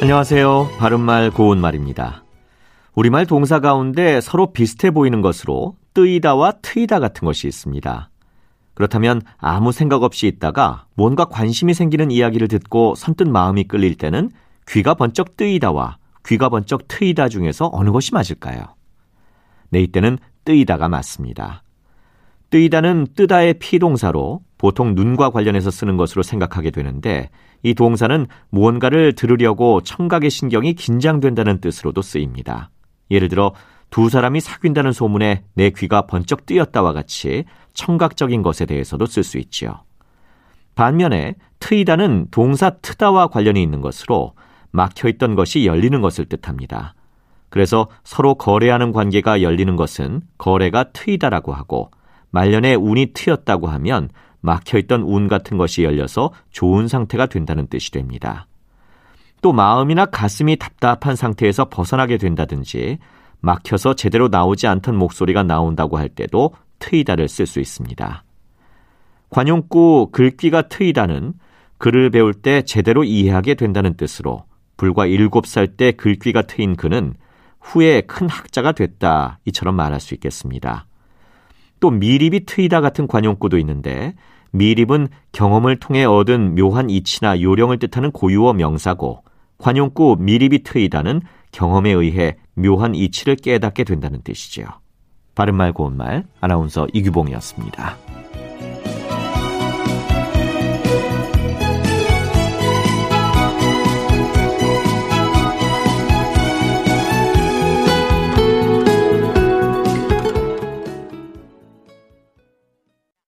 안녕하세요. 바른말 고운말입니다. 우리말 동사 가운데 서로 비슷해 보이는 것으로 뜨이다와 트이다 같은 것이 있습니다. 그렇다면 아무 생각 없이 있다가 뭔가 관심이 생기는 이야기를 듣고 선뜻 마음이 끌릴 때는 귀가 번쩍 뜨이다와 귀가 번쩍 트이다 중에서 어느 것이 맞을까요? 네, 이때는 뜨이다가 맞습니다. 뜨이다는 뜨다의 피동사로 보통 눈과 관련해서 쓰는 것으로 생각하게 되는데 이 동사는 무언가를 들으려고 청각의 신경이 긴장된다는 뜻으로도 쓰입니다. 예를 들어 두 사람이 사귄다는 소문에 내 귀가 번쩍 뜨였다와 같이 청각적인 것에 대해서도 쓸 수 있지요. 반면에 트이다는 동사 트다와 관련이 있는 것으로 막혀있던 것이 열리는 것을 뜻합니다. 그래서 서로 거래하는 관계가 열리는 것은 거래가 트이다라고 하고 말년에 운이 트였다고 하면 막혀있던 운 같은 것이 열려서 좋은 상태가 된다는 뜻이 됩니다. 또 마음이나 가슴이 답답한 상태에서 벗어나게 된다든지 막혀서 제대로 나오지 않던 목소리가 나온다고 할 때도 트이다를 쓸 수 있습니다. 관용구 글귀가 트이다는 글을 배울 때 제대로 이해하게 된다는 뜻으로 불과 7살 때 글귀가 트인 그는 후에 큰 학자가 됐다 이처럼 말할 수 있겠습니다. 또 미립이 트이다 같은 관용구도 있는데 미립은 경험을 통해 얻은 묘한 이치나 요령을 뜻하는 고유어 명사고 관용구 미립이 트이다는 경험에 의해 묘한 이치를 깨닫게 된다는 뜻이지요. 바른말 고운말 아나운서 이규봉이었습니다.